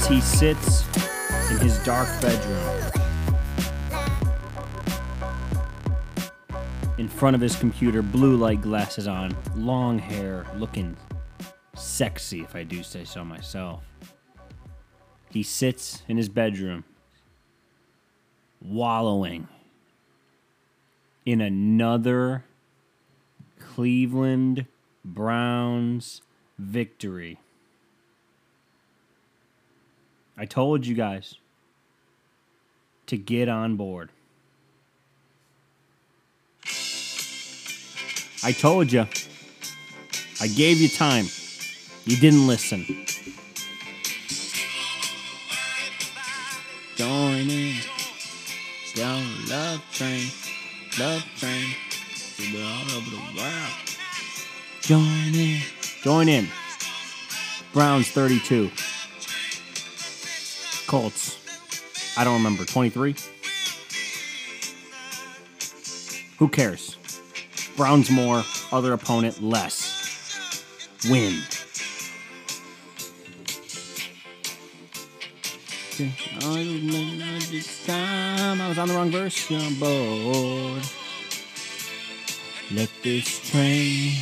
As he sits in his dark bedroom, in front of his computer, blue light glasses on, long hair, looking sexy, if I do say so myself. He sits in his bedroom, wallowing in another Cleveland Browns victory. I told you guys to get on board. I told you. I gave you time. You didn't listen. Join in. Down love train. Love train. We're all over the world. Join in. Join in. Browns 32. Colts. I don't remember. 23? Who cares? Browns more, other opponent less. Win. I was on the wrong. Let this train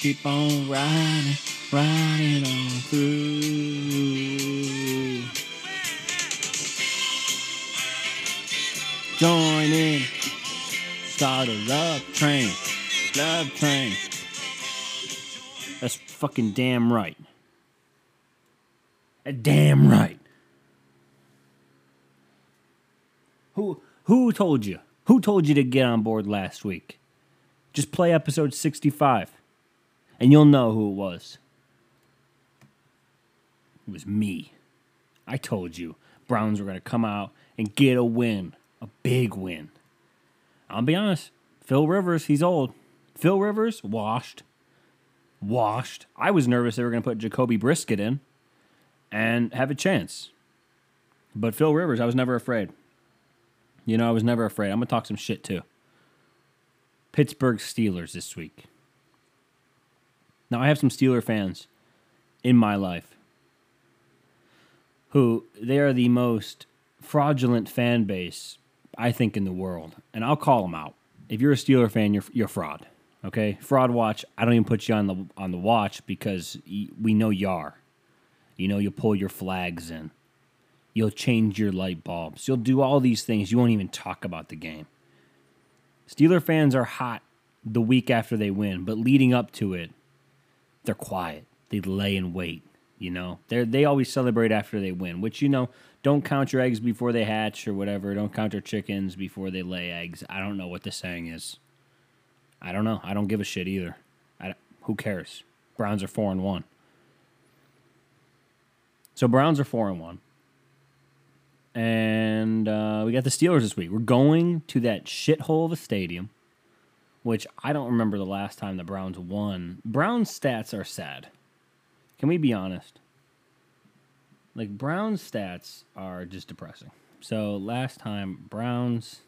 keep on riding, riding on through. Join in, start a love train, love train. That's fucking damn right. Damn right. Who who told you? Who told you to get on board last week? Just play episode 65 and you'll know who it was. It was me. I told you Browns were going to come out and get a win, a big win. I'll be honest, Phil Rivers, he's old. Phil Rivers, washed. Washed. I was nervous they were going to put Jacoby Brissett in and have a chance. But Phil Rivers, I was never afraid. You know, I was never afraid. I'm going to talk some shit too. Pittsburgh Steelers this week. Now, I have some Steeler fans in my life who they are the most fraudulent fan base I think in the world, and I'll call them out. If you're a Steeler fan, you're you're fraud. Okay, fraud watch. I don't even put you on the on the watch because we know you are. You know, you'll pull your flags in. You'll change your light bulbs. You'll do all these things. You won't even talk about the game. Steeler fans are hot the week after they win, but leading up to it, they're quiet. They lay in wait. You know, they they always celebrate after they win, which you know, don't count your eggs before they hatch or whatever. Don't count your chickens before they lay eggs. I don't know what the saying is. I don't know. I don't give a shit either. I, who cares? Browns are four and one. So Browns are four and one. And uh, we got the Steelers this week. We're going to that shithole of a stadium, which I don't remember the last time the Browns won. Browns stats are sad. Can we be honest? Like Browns stats are just depressing. So last time Browns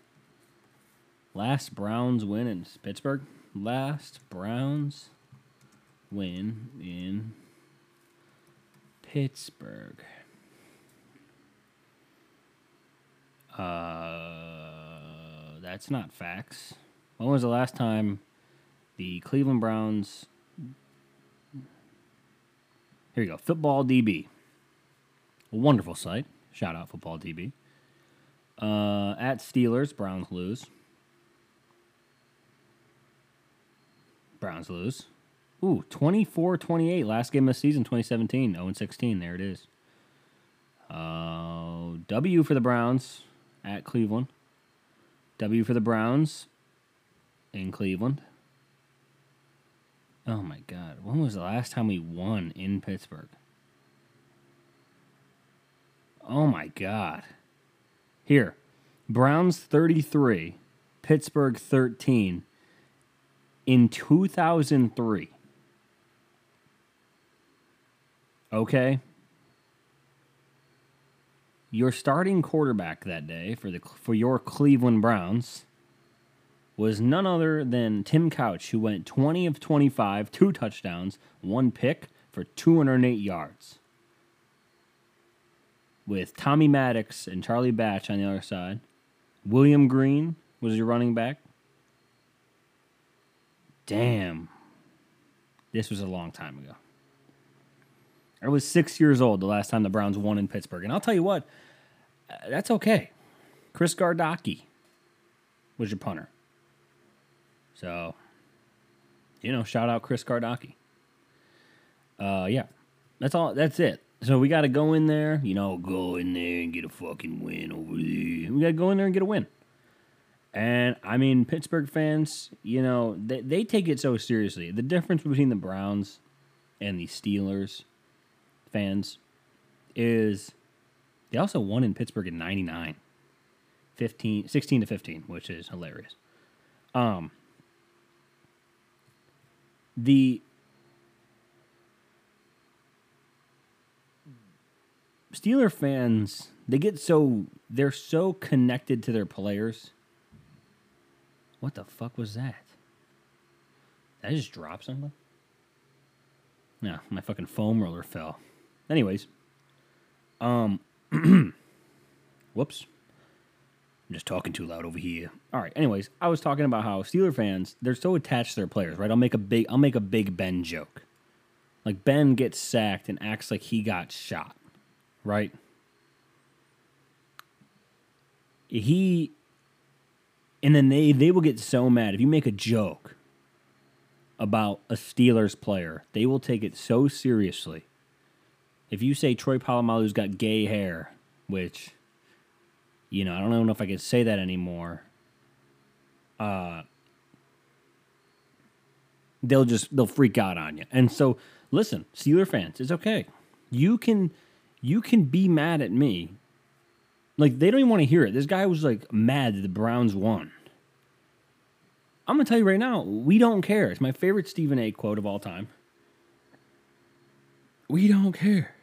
last Browns win in Pittsburgh. Last Browns win in Pittsburgh. Uh, that's not facts. When was the last time the Cleveland Browns? Here you go. Football DB. Wonderful site. Shout out Football DB. Uh, at Steelers, Browns lose. Browns lose. Ooh, 24 28. Last game of the season, 2017. 0 16. There it is. Uh, W for the Browns. at Cleveland. W for the Browns in Cleveland. Oh my God. When was the last time we won in Pittsburgh? Oh my God. Here, Browns 33, Pittsburgh 13 in 2003. Okay. Your starting quarterback that day for the for your Cleveland Browns was none other than Tim Couch, who went 20 of 25, two touchdowns, one pick for 208 yards. With Tommy Maddox and Charlie Batch on the other side. William Green was your running back. Damn. This was a long time ago. I was six years old the last time the Browns won in Pittsburgh. And I'll tell you what, uh, that's okay. Chris Gardocki was your punter. So, you know, shout out Chris Gardocki. Uh, yeah, that's all. That's it. So we got to go in there, you know, go in there and get a fucking win over there. We got to go in there and get a win. And I mean, Pittsburgh fans, you know, they, they take it so seriously. The difference between the Browns and the Steelers fans is they also won in Pittsburgh in 99. 15, 16 to 15, which is hilarious. Um, the Steeler fans, they get so they're so connected to their players. What the fuck was that? Did I just drop something? No, my fucking foam roller fell. Anyways, um, whoops. I'm just talking too loud over here. All right. Anyways, I was talking about how Steeler fans they're so attached to their players, right? I'll make a big I'll make a big Ben joke. Like Ben gets sacked and acts like he got shot, right? He and then they they will get so mad if you make a joke about a Steelers player, they will take it so seriously. If you say Troy Polamalu's got gay hair, which you know, I don't know if I can say that anymore. Uh they'll just they'll freak out on you. And so listen, Steeler fans, it's okay. You can you can be mad at me. Like they don't even want to hear it. This guy was like mad that the Browns won. I'm gonna tell you right now, we don't care. It's my favorite Stephen A. quote of all time. We don't care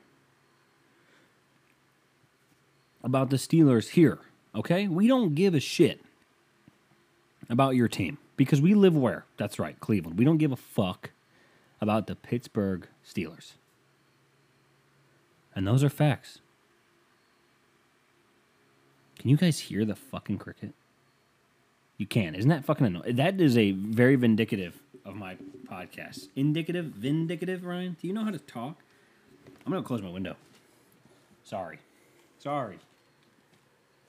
about the Steelers here, okay? We don't give a shit about your team because we live where? That's right, Cleveland. We don't give a fuck about the Pittsburgh Steelers. And those are facts. Can you guys hear the fucking cricket? You can. Isn't that fucking annoying? That is a very vindicative of my podcast. Indicative? Vindicative, Ryan? Do you know how to talk? I'm to close my window. Sorry. Sorry.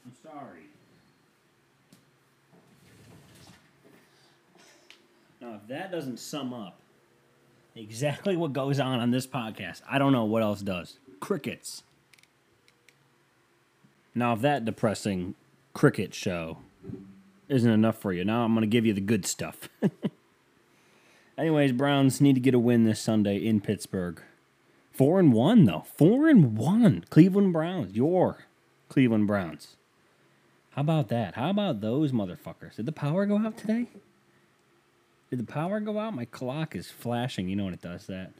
I'm sorry. Now, if that doesn't sum up exactly what goes on on this podcast, I don't know what else does. Crickets. Now, if that depressing cricket show isn't enough for you, now I'm going to give you the good stuff. Anyways, Browns need to get a win this Sunday in Pittsburgh. Four and one though. Four and one. Cleveland Browns. Your Cleveland Browns. How about that? How about those motherfuckers? Did the power go out today? Did the power go out? My clock is flashing. You know when it does that.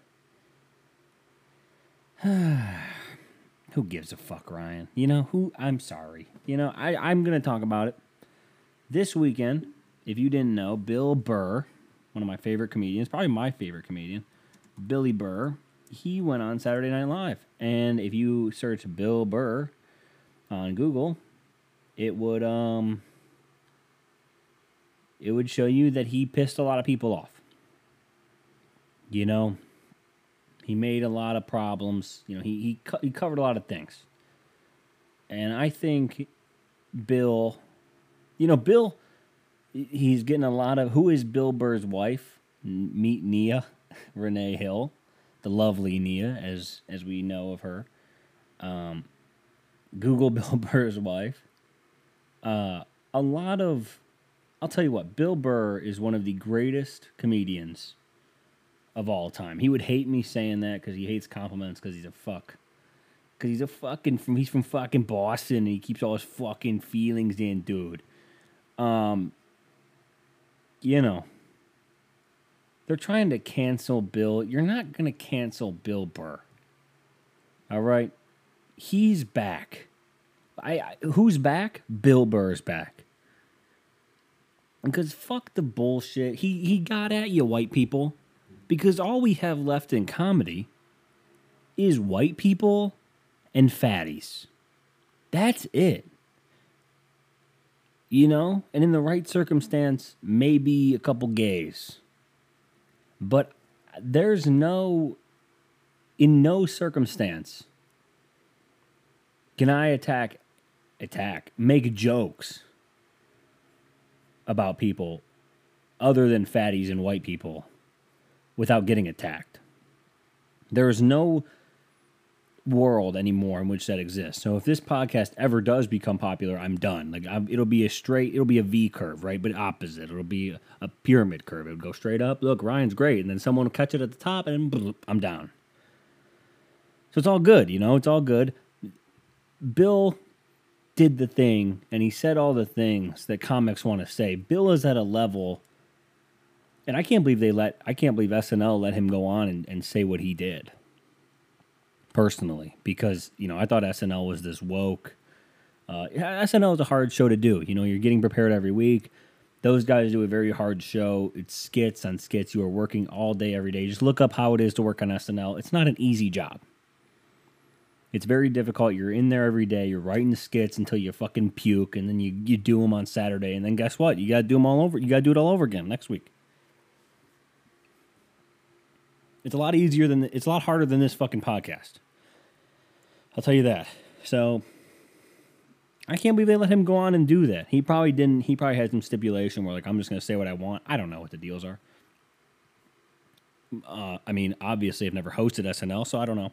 who gives a fuck, Ryan? You know who? I'm sorry. You know I I'm gonna talk about it this weekend. If you didn't know, Bill Burr, one of my favorite comedians, probably my favorite comedian, Billy Burr, he went on Saturday Night Live. And if you search Bill Burr on Google, it would um it would show you that he pissed a lot of people off. You know, he made a lot of problems. You know, he he co- he covered a lot of things. And I think Bill, you know, Bill he's getting a lot of who is Bill Burr's wife? Meet Nia, Renee Hill the lovely Nia, as as we know of her. Um, Google Bill Burr's wife. uh, a lot of, I'll tell you what, Bill Burr is one of the greatest comedians of all time. He would hate me saying that because he hates compliments because he's a fuck. Because he's a fucking from he's from fucking Boston and he keeps all his fucking feelings in, dude. Um, you know, they're trying to cancel Bill. You're not gonna cancel Bill Burr. All right, he's back. I, I who's back? Bill Burr's back. Because fuck the bullshit. He he got at you, white people. Because all we have left in comedy is white people and fatties. That's it. You know? And in the right circumstance, maybe a couple gays. But there's no, in no circumstance can I attack, attack, make jokes about people other than fatties and white people without getting attacked. There is no world anymore in which that exists. So if this podcast ever does become popular, I'm done. Like I'm, it'll be a straight, it'll be a V curve, right? But opposite. It'll be a, a pyramid curve. It'll go straight up. Look, Ryan's great, and then someone will catch it at the top, and bloop, I'm down. So it's all good, you know. It's all good. Bill did the thing, and he said all the things that comics want to say. Bill is at a level. And I can't believe they let I can't believe SNL let him go on and, and say what he did personally because you know I thought SNL was this woke. Uh, SNL is a hard show to do. You know, you're getting prepared every week. Those guys do a very hard show. It's skits on skits. You are working all day, every day. Just look up how it is to work on SNL. It's not an easy job. It's very difficult. You're in there every day. You're writing skits until you fucking puke, and then you, you do them on Saturday. And then guess what? You got to do them all over. You got to do it all over again next week. It's a lot easier than it's a lot harder than this fucking podcast. I'll tell you that. So I can't believe they let him go on and do that. He probably didn't. He probably had some stipulation where like I'm just going to say what I want. I don't know what the deals are. Uh, I mean, obviously, I've never hosted SNL, so I don't know.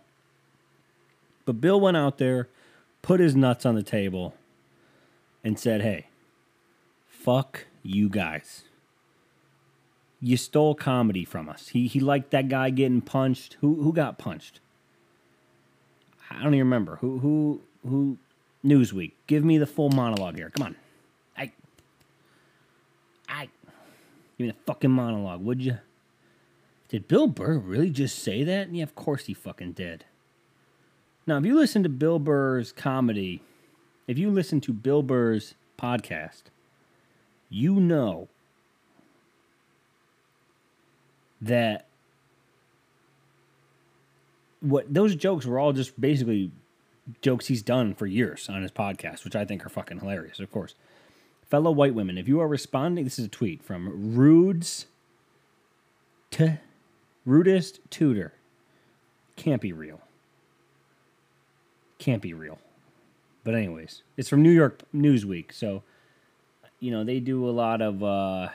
But Bill went out there, put his nuts on the table, and said, "Hey, fuck you guys." You stole comedy from us. He he liked that guy getting punched. Who who got punched? I don't even remember. Who who who Newsweek. Give me the full monologue here. Come on. I I give me the fucking monologue, would you? Did Bill Burr really just say that? Yeah, of course he fucking did. Now, if you listen to Bill Burr's comedy, if you listen to Bill Burr's podcast, you know that what those jokes were all just basically jokes he's done for years on his podcast, which I think are fucking hilarious, of course. Fellow white women, if you are responding, this is a tweet from Rudes to Rudest Tutor. Can't be real. Can't be real. But anyways, it's from New York Newsweek, so you know they do a lot of uh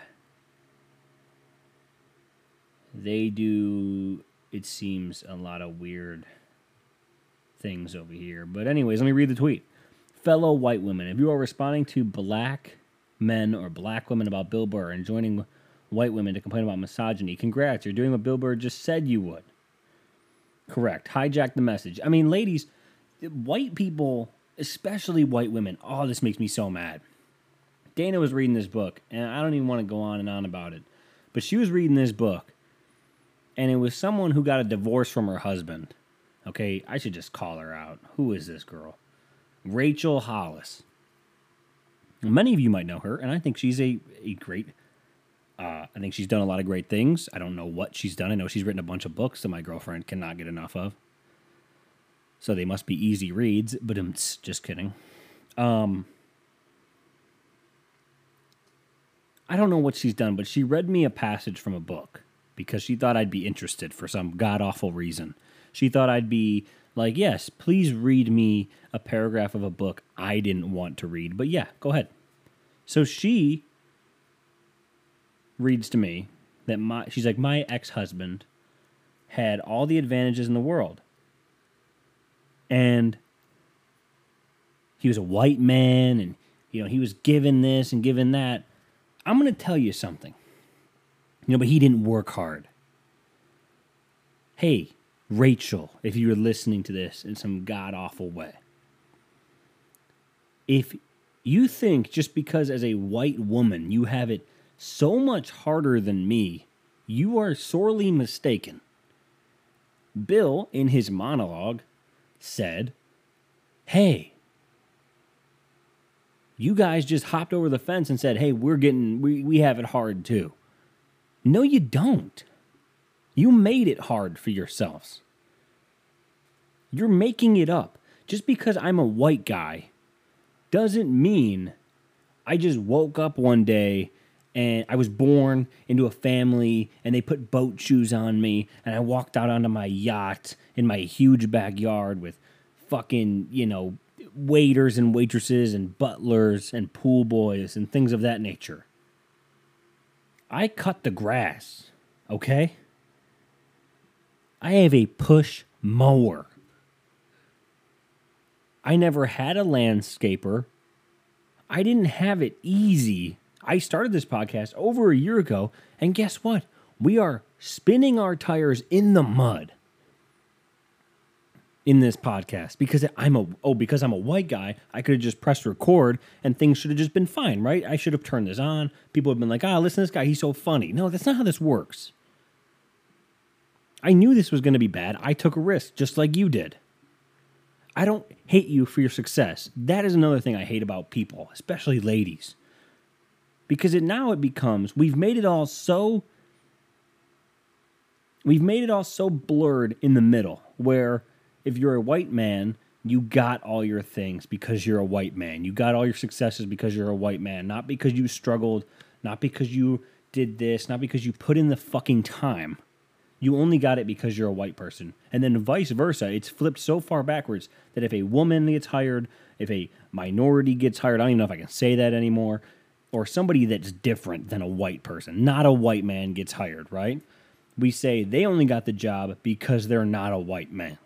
they do it seems a lot of weird things over here. But anyways, let me read the tweet. Fellow white women, if you are responding to black men or black women about Bill Burr and joining white women to complain about misogyny, congrats, you're doing what Bill Burr just said you would. Correct. Hijack the message. I mean, ladies, white people, especially white women, oh, this makes me so mad. Dana was reading this book, and I don't even want to go on and on about it, but she was reading this book, and it was someone who got a divorce from her husband. Okay, I should just call her out. Who is this girl? Rachel Hollis. Many of you might know her, and I think she's a, a great. Uh, I think she's done a lot of great things. I don't know what she's done. I know she's written a bunch of books that my girlfriend cannot get enough of. So they must be easy reads, but I'm just kidding. Um, I don't know what she's done, but she read me a passage from a book because she thought I'd be interested for some god awful reason. She thought I'd be like, yes, please read me a paragraph of a book I didn't want to read. But yeah, go ahead. So she reads to me that my she's like, my ex husband had all the advantages in the world. And he was a white man and you know, he was given this and given that. I'm going to tell you something. You know, but he didn't work hard. Hey, Rachel, if you were listening to this in some god awful way, if you think just because as a white woman you have it so much harder than me, you are sorely mistaken. Bill, in his monologue, said, Hey, you guys just hopped over the fence and said, Hey, we're getting, we, we have it hard too. No, you don't. You made it hard for yourselves. You're making it up. Just because I'm a white guy doesn't mean I just woke up one day and I was born into a family and they put boat shoes on me and I walked out onto my yacht in my huge backyard with fucking, you know, waiters and waitresses and butlers and pool boys and things of that nature. I cut the grass, okay? I have a push mower. I never had a landscaper. I didn't have it easy. I started this podcast over a year ago, and guess what? We are spinning our tires in the mud in this podcast because I'm a oh because I'm a white guy, I could have just pressed record and things should have just been fine, right? I should have turned this on. People have been like, "Ah, listen to this guy, he's so funny." No, that's not how this works. I knew this was going to be bad. I took a risk just like you did. I don't hate you for your success. That is another thing I hate about people, especially ladies. Because it now it becomes we've made it all so we've made it all so blurred in the middle where if you're a white man, you got all your things because you're a white man. You got all your successes because you're a white man, not because you struggled, not because you did this, not because you put in the fucking time. You only got it because you're a white person. And then vice versa. It's flipped so far backwards that if a woman gets hired, if a minority gets hired, I don't even know if I can say that anymore, or somebody that's different than a white person, not a white man gets hired, right? We say they only got the job because they're not a white man.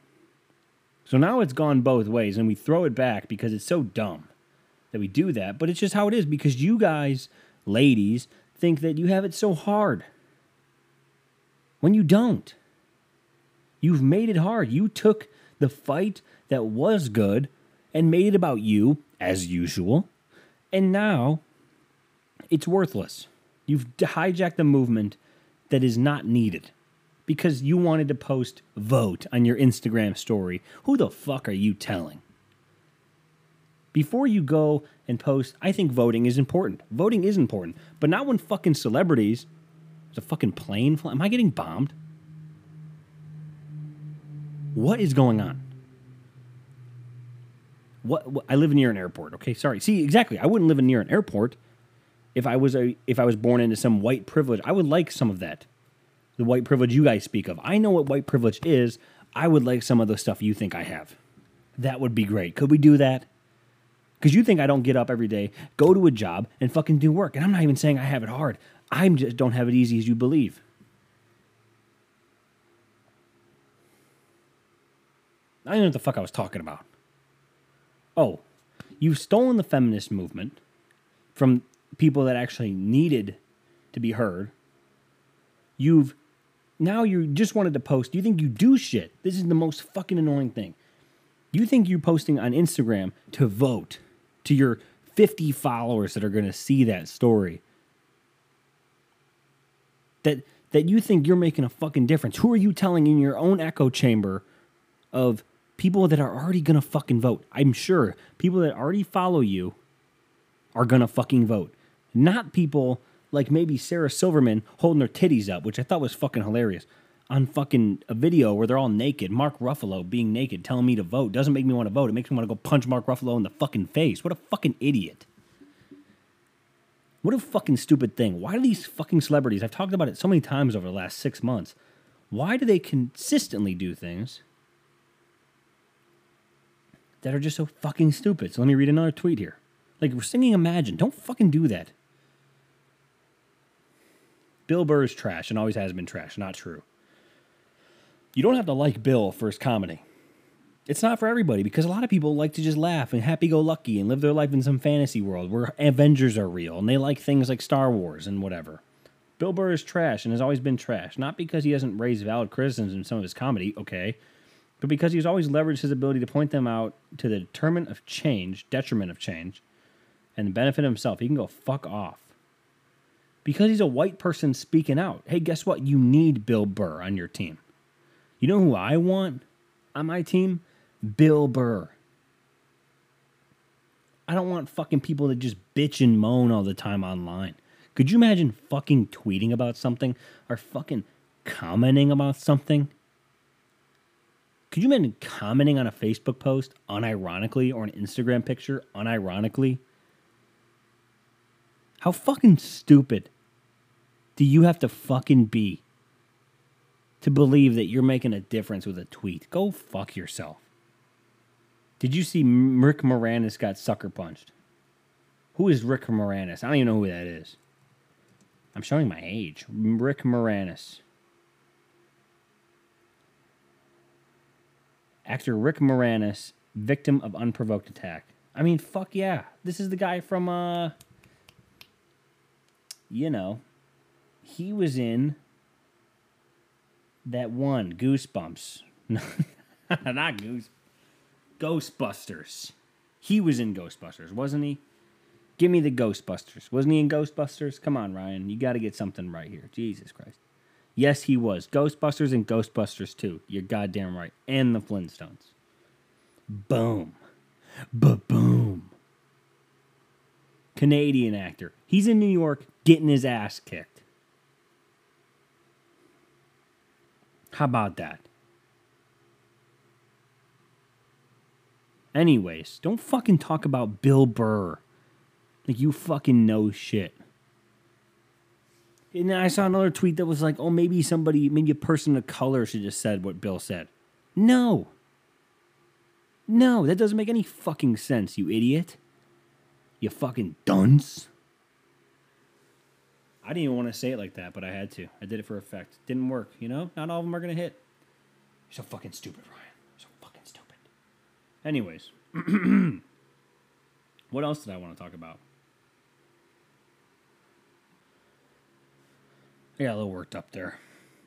So now it's gone both ways, and we throw it back because it's so dumb that we do that. But it's just how it is because you guys, ladies, think that you have it so hard when you don't. You've made it hard. You took the fight that was good and made it about you, as usual, and now it's worthless. You've hijacked a movement that is not needed because you wanted to post vote on your Instagram story. Who the fuck are you telling? Before you go and post, I think voting is important. Voting is important, but not when fucking celebrities. There's a fucking plane. Fly- Am I getting bombed? What is going on? What, what I live near an airport. Okay, sorry. See, exactly. I wouldn't live near an airport if I was a if I was born into some white privilege. I would like some of that the white privilege you guys speak of. I know what white privilege is. I would like some of the stuff you think I have. That would be great. Could we do that? Because you think I don't get up every day, go to a job, and fucking do work. And I'm not even saying I have it hard. I just don't have it easy as you believe. I don't know what the fuck I was talking about. Oh, you've stolen the feminist movement from people that actually needed to be heard. You've now you just wanted to post. You think you do shit. This is the most fucking annoying thing. You think you're posting on Instagram to vote to your 50 followers that are going to see that story. That that you think you're making a fucking difference. Who are you telling in your own echo chamber of people that are already going to fucking vote? I'm sure people that already follow you are going to fucking vote. Not people like maybe Sarah Silverman holding her titties up, which I thought was fucking hilarious. On fucking a video where they're all naked, Mark Ruffalo being naked, telling me to vote doesn't make me want to vote. It makes me want to go punch Mark Ruffalo in the fucking face. What a fucking idiot. What a fucking stupid thing. Why do these fucking celebrities, I've talked about it so many times over the last six months, why do they consistently do things that are just so fucking stupid? So let me read another tweet here. Like we're singing Imagine. Don't fucking do that. Bill Burr is trash and always has been trash. Not true. You don't have to like Bill for his comedy. It's not for everybody because a lot of people like to just laugh and happy go lucky and live their life in some fantasy world where Avengers are real and they like things like Star Wars and whatever. Bill Burr is trash and has always been trash, not because he hasn't raised valid criticisms in some of his comedy, okay, but because he's always leveraged his ability to point them out to the determinant of change, detriment of change, and the benefit of himself. He can go fuck off. Because he's a white person speaking out. Hey, guess what? You need Bill Burr on your team. You know who I want on my team? Bill Burr. I don't want fucking people that just bitch and moan all the time online. Could you imagine fucking tweeting about something or fucking commenting about something? Could you imagine commenting on a Facebook post unironically or an Instagram picture unironically? How fucking stupid do you have to fucking be to believe that you're making a difference with a tweet? Go fuck yourself. Did you see Rick Moranis got sucker punched? Who is Rick Moranis? I don't even know who that is. I'm showing my age. Rick Moranis. Actor Rick Moranis, victim of unprovoked attack. I mean, fuck yeah. This is the guy from, uh, you know, he was in that one, Goosebumps. Not Goose. Ghostbusters. He was in Ghostbusters, wasn't he? Give me the Ghostbusters. Wasn't he in Ghostbusters? Come on, Ryan. You got to get something right here. Jesus Christ. Yes, he was. Ghostbusters and Ghostbusters 2. You're goddamn right. And the Flintstones. Boom. Ba boom. Canadian actor. He's in New York getting his ass kicked. How about that? Anyways, don't fucking talk about Bill Burr. Like you fucking know shit. And then I saw another tweet that was like, oh, maybe somebody, maybe a person of color should just said what Bill said. No. No, that doesn't make any fucking sense, you idiot. You fucking dunce. I didn't even want to say it like that, but I had to. I did it for effect. Didn't work, you know? Not all of them are going to hit. You're so fucking stupid, Ryan. You're so fucking stupid. Anyways, what else did I want to talk about? I got a little worked up there.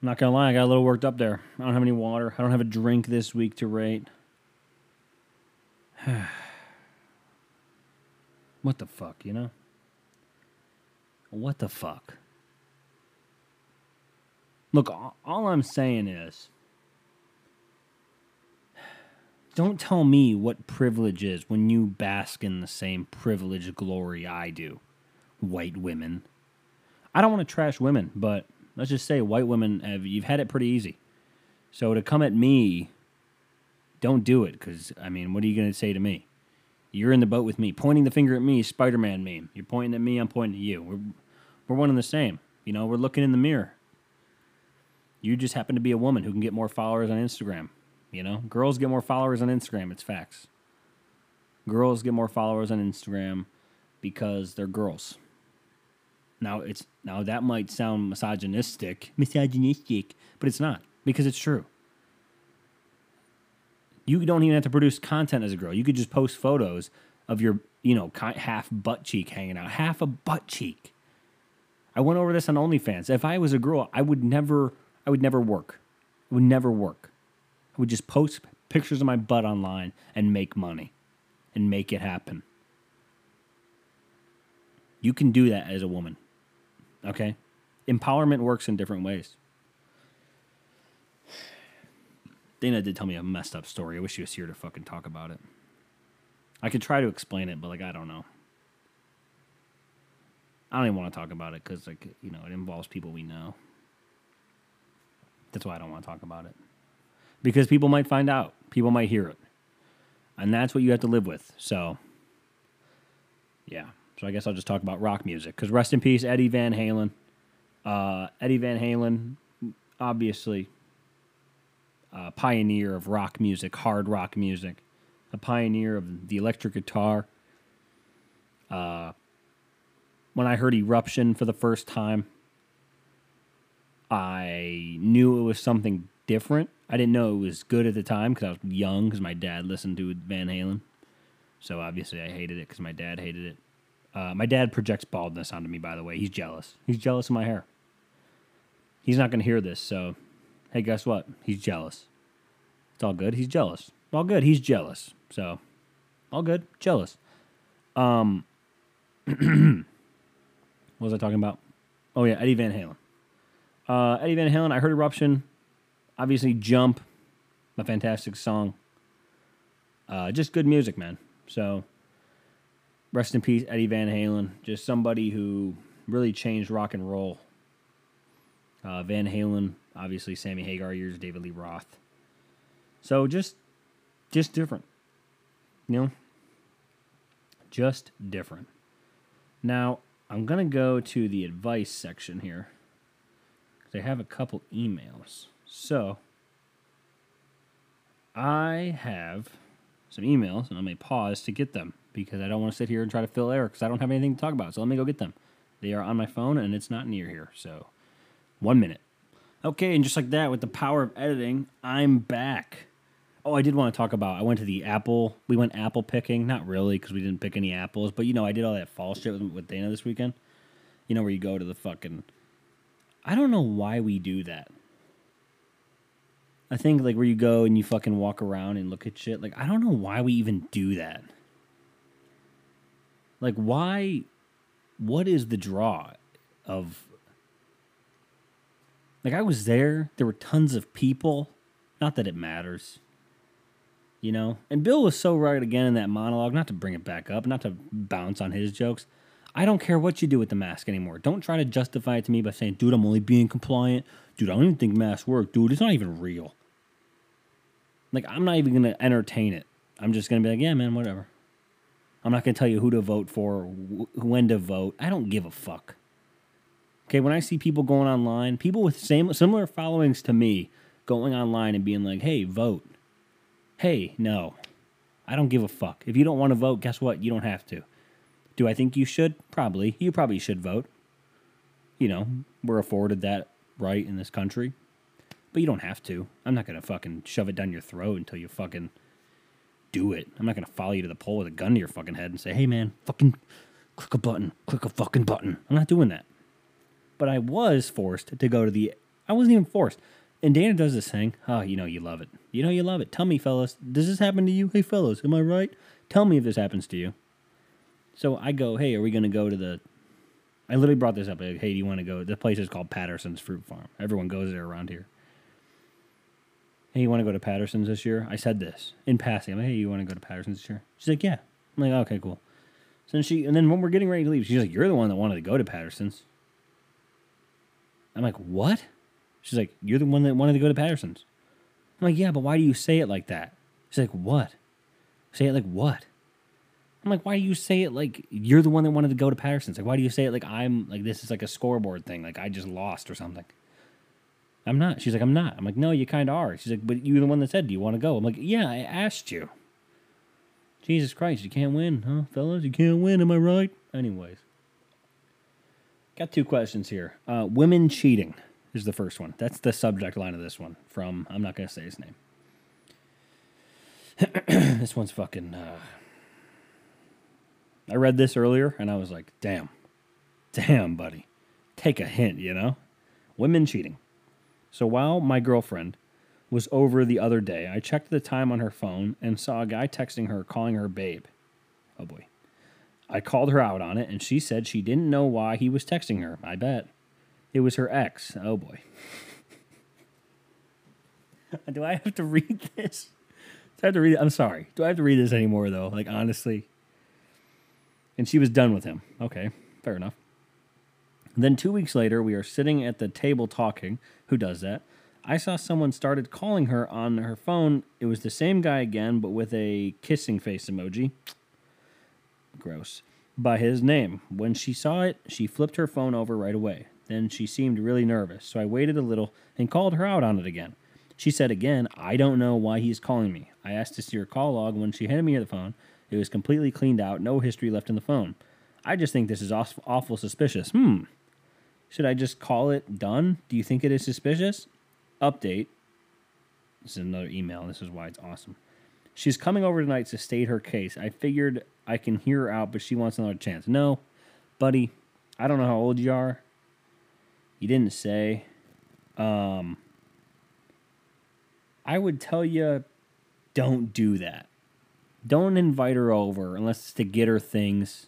I'm not gonna lie, I got a little worked up there. I don't have any water. I don't have a drink this week to rate. what the fuck, you know? What the fuck? Look, all, I'm saying is don't tell me what privilege is when you bask in the same privilege glory I do, white women. I don't want to trash women, but let's just say white women have you've had it pretty easy. So to come at me, don't do it because I mean, what are you going to say to me? You're in the boat with me, pointing the finger at me, Spider-Man meme. You're pointing at me, I'm pointing at you. We're we're one and the same. You know, we're looking in the mirror. You just happen to be a woman who can get more followers on Instagram. You know, girls get more followers on Instagram. It's facts. Girls get more followers on Instagram because they're girls. Now it's now that might sound misogynistic, misogynistic, but it's not because it's true. You don't even have to produce content as a girl. You could just post photos of your, you know, half butt cheek hanging out, half a butt cheek. I went over this on OnlyFans. If I was a girl, I would never, I would never work. It would never work. I would just post pictures of my butt online and make money, and make it happen. You can do that as a woman. Okay? Empowerment works in different ways. Dana did tell me a messed up story. I wish she was here to fucking talk about it. I could try to explain it, but like I don't know. I don't even want to talk about it because like you know it involves people we know. That's why I don't want to talk about it because people might find out, people might hear it, and that's what you have to live with. So, yeah. So I guess I'll just talk about rock music because rest in peace, Eddie Van Halen. Uh, Eddie Van Halen, obviously a pioneer of rock music, hard rock music, a pioneer of the electric guitar. Uh, when I heard Eruption for the first time, I knew it was something different. I didn't know it was good at the time because I was young. Because my dad listened to Van Halen, so obviously I hated it because my dad hated it. Uh, my dad projects baldness onto me. By the way, he's jealous. He's jealous of my hair. He's not going to hear this, so hey, guess what? He's jealous. It's all good. He's jealous. All good. He's jealous. So, all good. Jealous. Um, what was I talking about? Oh yeah, Eddie Van Halen. Uh, Eddie Van Halen. I heard Eruption. Obviously, Jump, a fantastic song. Uh, just good music, man. So, rest in peace, Eddie Van Halen. Just somebody who really changed rock and roll. Uh, Van Halen, obviously, Sammy Hagar years, David Lee Roth. So just, just different, you know. Just different. Now I'm gonna go to the advice section here. I have a couple emails. So I have some emails, and I may pause to get them because I don't want to sit here and try to fill air because I don't have anything to talk about. So let me go get them. They are on my phone, and it's not near here. So one minute. Okay, and just like that, with the power of editing, I'm back. Oh, I did want to talk about. I went to the apple. We went apple picking. Not really, because we didn't pick any apples. But you know, I did all that fall shit with, with Dana this weekend. You know, where you go to the fucking. I don't know why we do that. I think like where you go and you fucking walk around and look at shit. Like I don't know why we even do that. Like why? What is the draw of? Like I was there. There were tons of people. Not that it matters. You know? And Bill was so right again in that monologue, not to bring it back up, not to bounce on his jokes. I don't care what you do with the mask anymore. Don't try to justify it to me by saying, dude, I'm only being compliant. Dude, I don't even think masks work. Dude, it's not even real. Like, I'm not even to entertain it. I'm just to be like, yeah, man, whatever. I'm not to tell you who to vote for, wh- when to vote. I don't give a fuck. Okay, when I see people going online, people with same similar followings to me going online and being like, "Hey, vote." Hey, no. I don't give a fuck. If you don't want to vote, guess what? You don't have to. Do I think you should? Probably. You probably should vote. You know, we're afforded that right in this country. But you don't have to. I'm not going to fucking shove it down your throat until you fucking do it. I'm not going to follow you to the poll with a gun to your fucking head and say, "Hey man, fucking click a button. Click a fucking button." I'm not doing that but I was forced to go to the. I wasn't even forced. And Dana does this thing. Oh, you know you love it. You know you love it. Tell me, fellas, does this happen to you? Hey, fellas, am I right? Tell me if this happens to you. So I go, hey, are we gonna go to the? I literally brought this up. Like, hey, do you want to go? The place is called Patterson's Fruit Farm. Everyone goes there around here. Hey, you want to go to Patterson's this year? I said this in passing. I'm like, hey, you want to go to Patterson's this year? She's like, yeah. I'm like, okay, cool. So then she, and then when we're getting ready to leave, she's like, you're the one that wanted to go to Patterson's. I'm like, what? She's like, you're the one that wanted to go to Patterson's. I'm like, yeah, but why do you say it like that? She's like, what? Say it like what? I'm like, why do you say it like you're the one that wanted to go to Patterson's? Like, why do you say it like I'm like this is like a scoreboard thing? Like I just lost or something. I'm not. She's like, I'm not. I'm like, no, you kind of are. She's like, but you're the one that said, do you want to go? I'm like, yeah, I asked you. Jesus Christ, you can't win, huh, fellas? You can't win, am I right? Anyways. Got two questions here. Uh, women cheating is the first one. That's the subject line of this one from, I'm not going to say his name. this one's fucking. Uh, I read this earlier and I was like, damn. Damn, buddy. Take a hint, you know? Women cheating. So while my girlfriend was over the other day, I checked the time on her phone and saw a guy texting her, calling her babe. Oh boy. I called her out on it, and she said she didn't know why he was texting her. I bet. It was her ex. Oh boy. Do I have to read this? Do I have to read it? I'm sorry. Do I have to read this anymore, though? Like, honestly. And she was done with him. Okay, fair enough. Then two weeks later, we are sitting at the table talking. Who does that? I saw someone started calling her on her phone. It was the same guy again, but with a kissing face emoji gross, by his name. When she saw it, she flipped her phone over right away. Then she seemed really nervous, so I waited a little and called her out on it again. She said again, I don't know why he's calling me. I asked to see her call log. When she handed me the phone, it was completely cleaned out, no history left in the phone. I just think this is awful, awful suspicious. Hmm. Should I just call it done? Do you think it is suspicious? Update. This is another email. This is why it's awesome. She's coming over tonight to state her case. I figured I can hear her out, but she wants another chance. No, buddy, I don't know how old you are. You didn't say. Um, I would tell you, don't do that. Don't invite her over unless it's to get her things.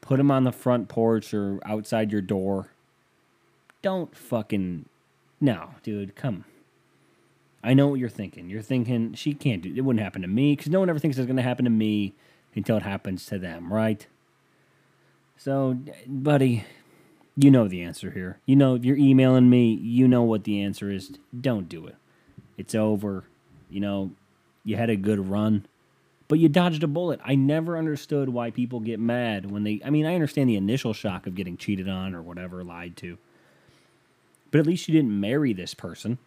Put them on the front porch or outside your door. Don't fucking. No, dude, come. I know what you're thinking. You're thinking she can't do it. Wouldn't happen to me because no one ever thinks it's going to happen to me until it happens to them, right? So, buddy, you know the answer here. You know, if you're emailing me, you know what the answer is. Don't do it. It's over. You know, you had a good run, but you dodged a bullet. I never understood why people get mad when they. I mean, I understand the initial shock of getting cheated on or whatever, lied to. But at least you didn't marry this person.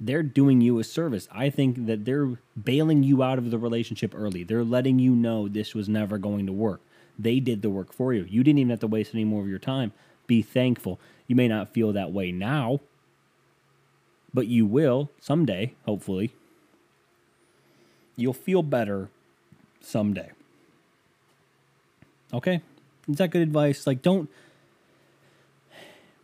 They're doing you a service. I think that they're bailing you out of the relationship early. They're letting you know this was never going to work. They did the work for you. You didn't even have to waste any more of your time. Be thankful. You may not feel that way now, but you will someday, hopefully. You'll feel better someday. Okay? Is that good advice? Like don't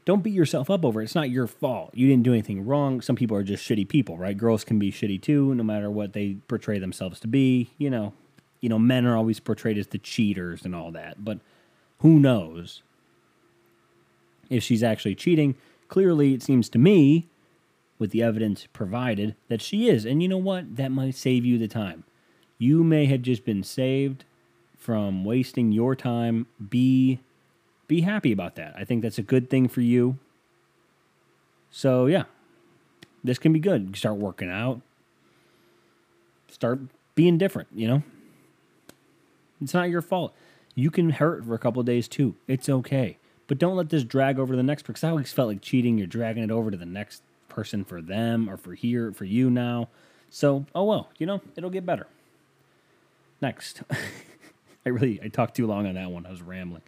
don't beat yourself up over it. It's not your fault. You didn't do anything wrong. Some people are just shitty people, right? Girls can be shitty too, no matter what they portray themselves to be. You know, you know, men are always portrayed as the cheaters and all that, but who knows if she's actually cheating? Clearly, it seems to me, with the evidence provided, that she is. And you know what? That might save you the time. You may have just been saved from wasting your time. Be be happy about that. I think that's a good thing for you. So yeah, this can be good. Start working out. Start being different. You know, it's not your fault. You can hurt for a couple days too. It's okay. But don't let this drag over to the next person. 'cause I always felt like cheating. You're dragging it over to the next person for them or for here for you now. So oh well, you know it'll get better. Next, I really I talked too long on that one. I was rambling.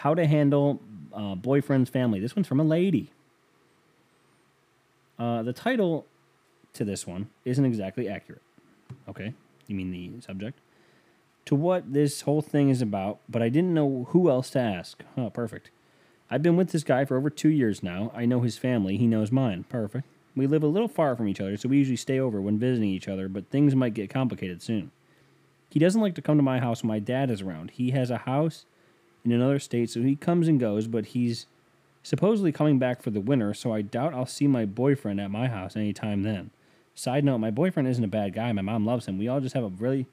How to handle uh, boyfriend's family. This one's from a lady. Uh, the title to this one isn't exactly accurate. Okay, you mean the subject? To what this whole thing is about, but I didn't know who else to ask. Oh, perfect. I've been with this guy for over two years now. I know his family. He knows mine. Perfect. We live a little far from each other, so we usually stay over when visiting each other, but things might get complicated soon. He doesn't like to come to my house when my dad is around. He has a house in another state, so he comes and goes, but he's supposedly coming back for the winter, so I doubt I'll see my boyfriend at my house anytime then. Side note, my boyfriend isn't a bad guy. My mom loves him. We all just have a really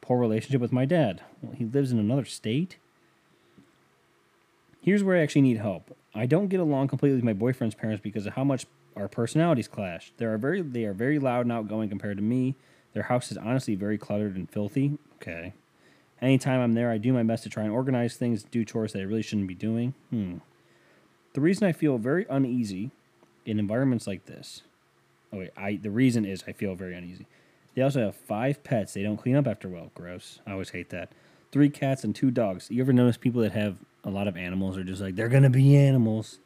poor relationship with my dad. Well, he lives in another state? Here's where I actually need help. I don't get along completely with my boyfriend's parents because of how much our personalities clash. They are very they are very loud and outgoing compared to me. Their house is honestly very cluttered and filthy. Okay. Anytime I'm there, I do my best to try and organize things, do chores that I really shouldn't be doing. Hmm. The reason I feel very uneasy in environments like this. Oh wait, I the reason is I feel very uneasy. They also have five pets. They don't clean up after well. Gross. I always hate that. Three cats and two dogs. You ever notice people that have a lot of animals are just like they're gonna be animals?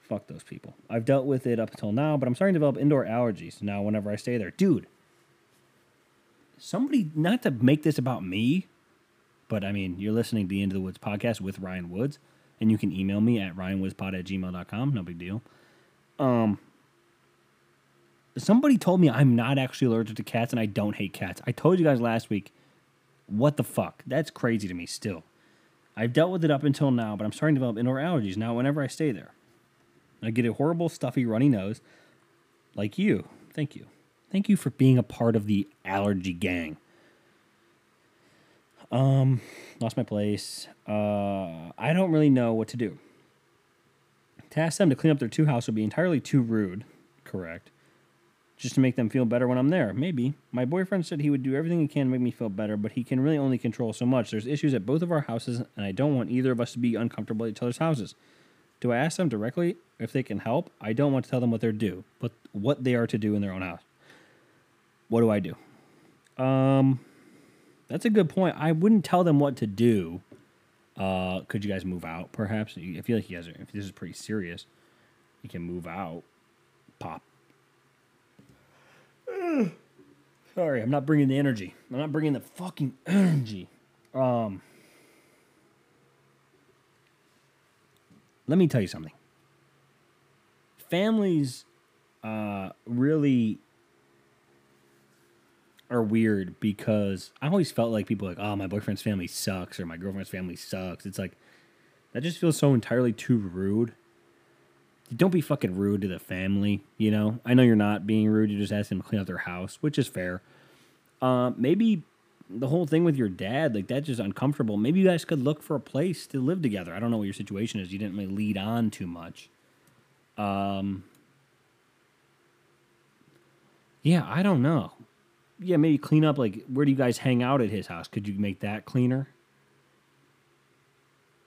Fuck those people. I've dealt with it up until now, but I'm starting to develop indoor allergies now whenever I stay there. Dude, somebody not to make this about me, but I mean, you're listening to the Into the Woods podcast with Ryan Woods, and you can email me at ryanwoodspod at gmail.com. No big deal. Um, somebody told me I'm not actually allergic to cats and I don't hate cats. I told you guys last week. What the fuck? That's crazy to me still. I've dealt with it up until now, but I'm starting to develop indoor allergies now whenever I stay there. I get a horrible, stuffy, runny nose. Like you. Thank you. Thank you for being a part of the allergy gang. Um, lost my place. Uh, I don't really know what to do. To ask them to clean up their two house would be entirely too rude. Correct. Just to make them feel better when I'm there. Maybe. My boyfriend said he would do everything he can to make me feel better, but he can really only control so much. There's issues at both of our houses, and I don't want either of us to be uncomfortable at each other's houses. Do I ask them directly if they can help? I don't want to tell them what they're due, but what they are to do in their own house. What do I do? Um, that's a good point. I wouldn't tell them what to do. Uh, could you guys move out? Perhaps I feel like you guys are. If this is pretty serious, you can move out. Pop. Sorry, I'm not bringing the energy. I'm not bringing the fucking energy. Um, let me tell you something. Families uh, really are weird because I always felt like people like, oh, my boyfriend's family sucks or my girlfriend's family sucks. It's like that just feels so entirely too rude. Don't be fucking rude to the family, you know. I know you're not being rude. You just asked them to clean out their house, which is fair. Uh, maybe the whole thing with your dad, like that's just uncomfortable. Maybe you guys could look for a place to live together. I don't know what your situation is. You didn't really lead on too much. Um, yeah, I don't know. Yeah, maybe clean up. Like, where do you guys hang out at his house? Could you make that cleaner?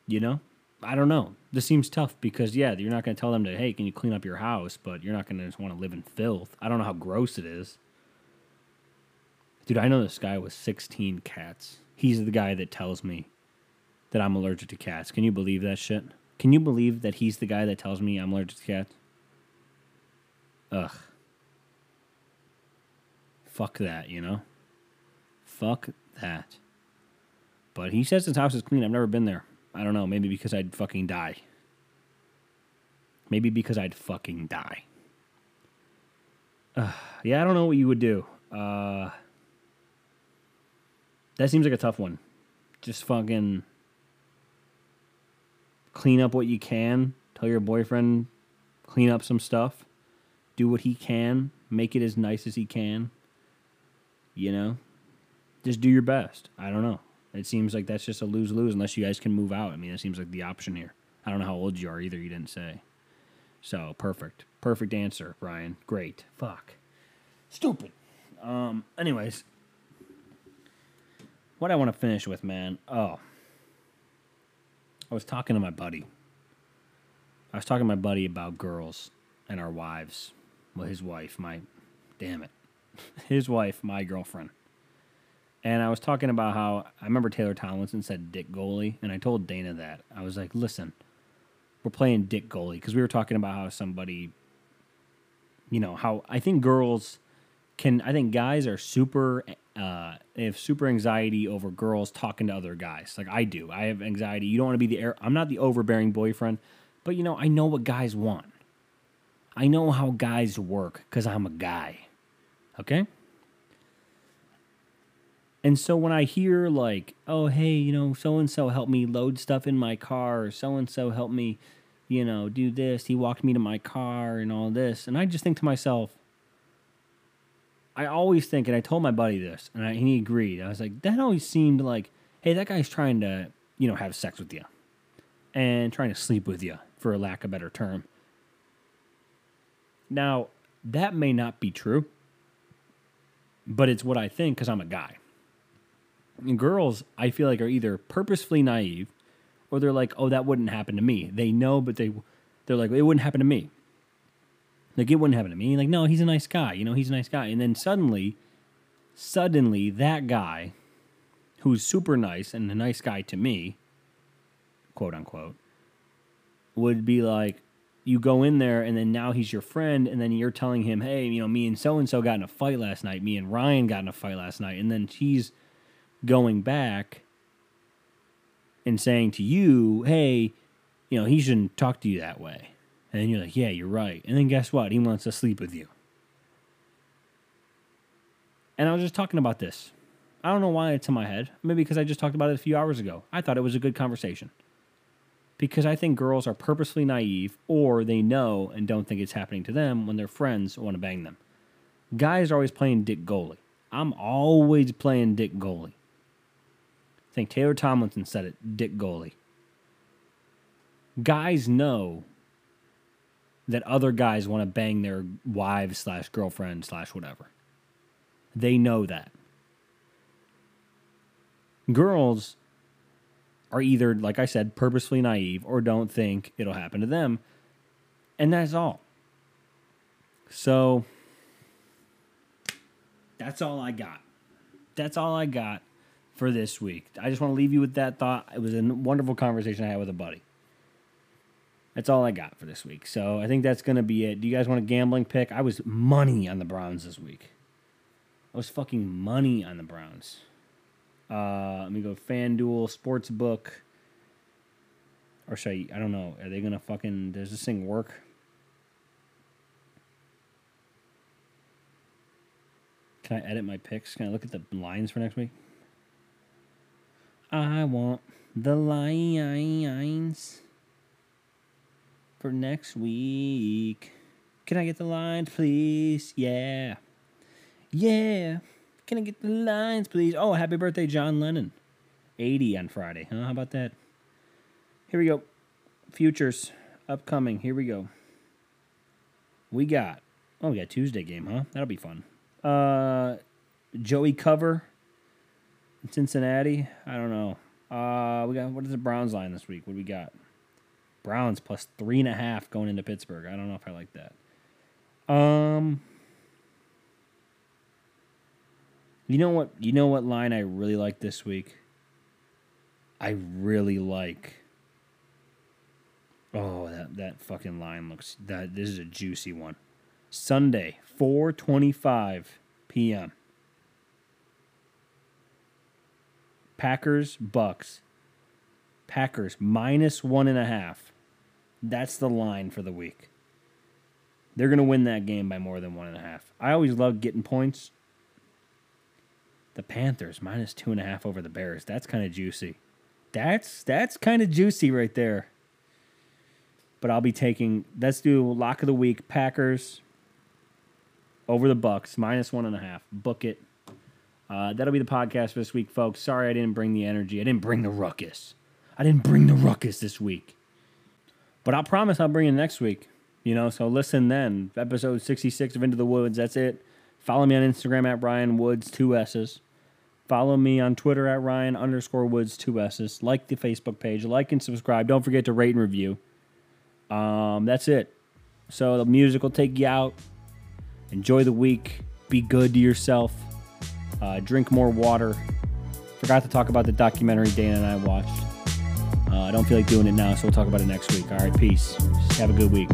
You know, I don't know. This seems tough because yeah, you're not going to tell them to hey, can you clean up your house? But you're not going to just want to live in filth. I don't know how gross it is. Dude, I know this guy with 16 cats. He's the guy that tells me that I'm allergic to cats. Can you believe that shit? Can you believe that he's the guy that tells me I'm allergic to cats? Ugh. Fuck that, you know? Fuck that. But he says his house is clean. I've never been there. I don't know. Maybe because I'd fucking die. Maybe because I'd fucking die. Uh, yeah, I don't know what you would do. Uh, that seems like a tough one. Just fucking clean up what you can. Tell your boyfriend, clean up some stuff. Do what he can. Make it as nice as he can. You know? Just do your best. I don't know. It seems like that's just a lose lose unless you guys can move out. I mean, that seems like the option here. I don't know how old you are either. You didn't say. So, perfect. Perfect answer, Ryan. Great. Fuck. Stupid. Um, anyways, what I want to finish with, man. Oh, I was talking to my buddy. I was talking to my buddy about girls and our wives. Well, his wife, my, damn it, his wife, my girlfriend. And I was talking about how I remember Taylor Tomlinson said dick goalie, and I told Dana that. I was like, listen, we're playing dick goalie because we were talking about how somebody, you know, how I think girls can, I think guys are super, uh, they have super anxiety over girls talking to other guys. Like I do. I have anxiety. You don't want to be the air, I'm not the overbearing boyfriend, but you know, I know what guys want. I know how guys work because I'm a guy. Okay? And so when I hear like, oh hey, you know, so and so helped me load stuff in my car, so and so helped me, you know, do this. He walked me to my car and all this, and I just think to myself, I always think, and I told my buddy this, and, I, and he agreed. I was like, that always seemed like, hey, that guy's trying to, you know, have sex with you, and trying to sleep with you, for lack of a better term. Now that may not be true, but it's what I think because I'm a guy. And girls, I feel like, are either purposefully naive or they're like, oh, that wouldn't happen to me. They know, but they, they're like, it wouldn't happen to me. Like, it wouldn't happen to me. Like, no, he's a nice guy. You know, he's a nice guy. And then suddenly, suddenly, that guy who's super nice and a nice guy to me, quote unquote, would be like, you go in there and then now he's your friend and then you're telling him, hey, you know, me and so and so got in a fight last night. Me and Ryan got in a fight last night. And then she's going back and saying to you, hey, you know, he shouldn't talk to you that way. And you're like, yeah, you're right. And then guess what? He wants to sleep with you. And I was just talking about this. I don't know why it's in my head. Maybe because I just talked about it a few hours ago. I thought it was a good conversation. Because I think girls are purposely naive or they know and don't think it's happening to them when their friends want to bang them. Guys are always playing dick goalie. I'm always playing dick goalie. I think Taylor Tomlinson said it dick goalie. Guys know that other guys want to bang their wives slash girlfriend slash whatever. They know that. Girls are either, like I said, purposefully naive or don't think it'll happen to them. And that's all. So that's all I got. That's all I got for this week. I just want to leave you with that thought. It was a wonderful conversation I had with a buddy. That's all I got for this week. So I think that's going to be it. Do you guys want a gambling pick? I was money on the Browns this week. I was fucking money on the Browns. Uh, let me go FanDuel Sportsbook. Or should I? I don't know. Are they gonna fucking? Does this thing work? Can I edit my picks? Can I look at the lines for next week? I want the lines for next week. Can I get the lines, please? Yeah. Yeah. Can I get the lines, please? Oh, happy birthday, John Lennon. 80 on Friday. Huh? How about that? Here we go. Futures upcoming. Here we go. We got. Oh, we got Tuesday game, huh? That'll be fun. Uh, Joey cover. in Cincinnati. I don't know. Uh, we got what is the Browns line this week? What do we got? Browns plus three and a half going into Pittsburgh. I don't know if I like that. Um, you know what? You know what line I really like this week. I really like. Oh, that that fucking line looks that this is a juicy one. Sunday, four twenty-five p.m. Packers Bucks. Packers minus one and a half. That's the line for the week. They're gonna win that game by more than one and a half. I always love getting points. The Panthers minus two and a half over the Bears. That's kind of juicy. That's that's kind of juicy right there. But I'll be taking. Let's do lock of the week. Packers over the Bucks minus one and a half. Book it. Uh, that'll be the podcast for this week, folks. Sorry I didn't bring the energy. I didn't bring the ruckus. I didn't bring the ruckus this week. But I'll promise I'll bring it next week. You know, so listen then. Episode 66 of Into the Woods. That's it. Follow me on Instagram at Ryan Woods, two S's. Follow me on Twitter at Ryan underscore Woods, two S's. Like the Facebook page. Like and subscribe. Don't forget to rate and review. Um, that's it. So the music will take you out. Enjoy the week. Be good to yourself. Uh, drink more water. Forgot to talk about the documentary Dana and I watched. Uh, I don't feel like doing it now, so we'll talk about it next week. All right, peace. Have a good week.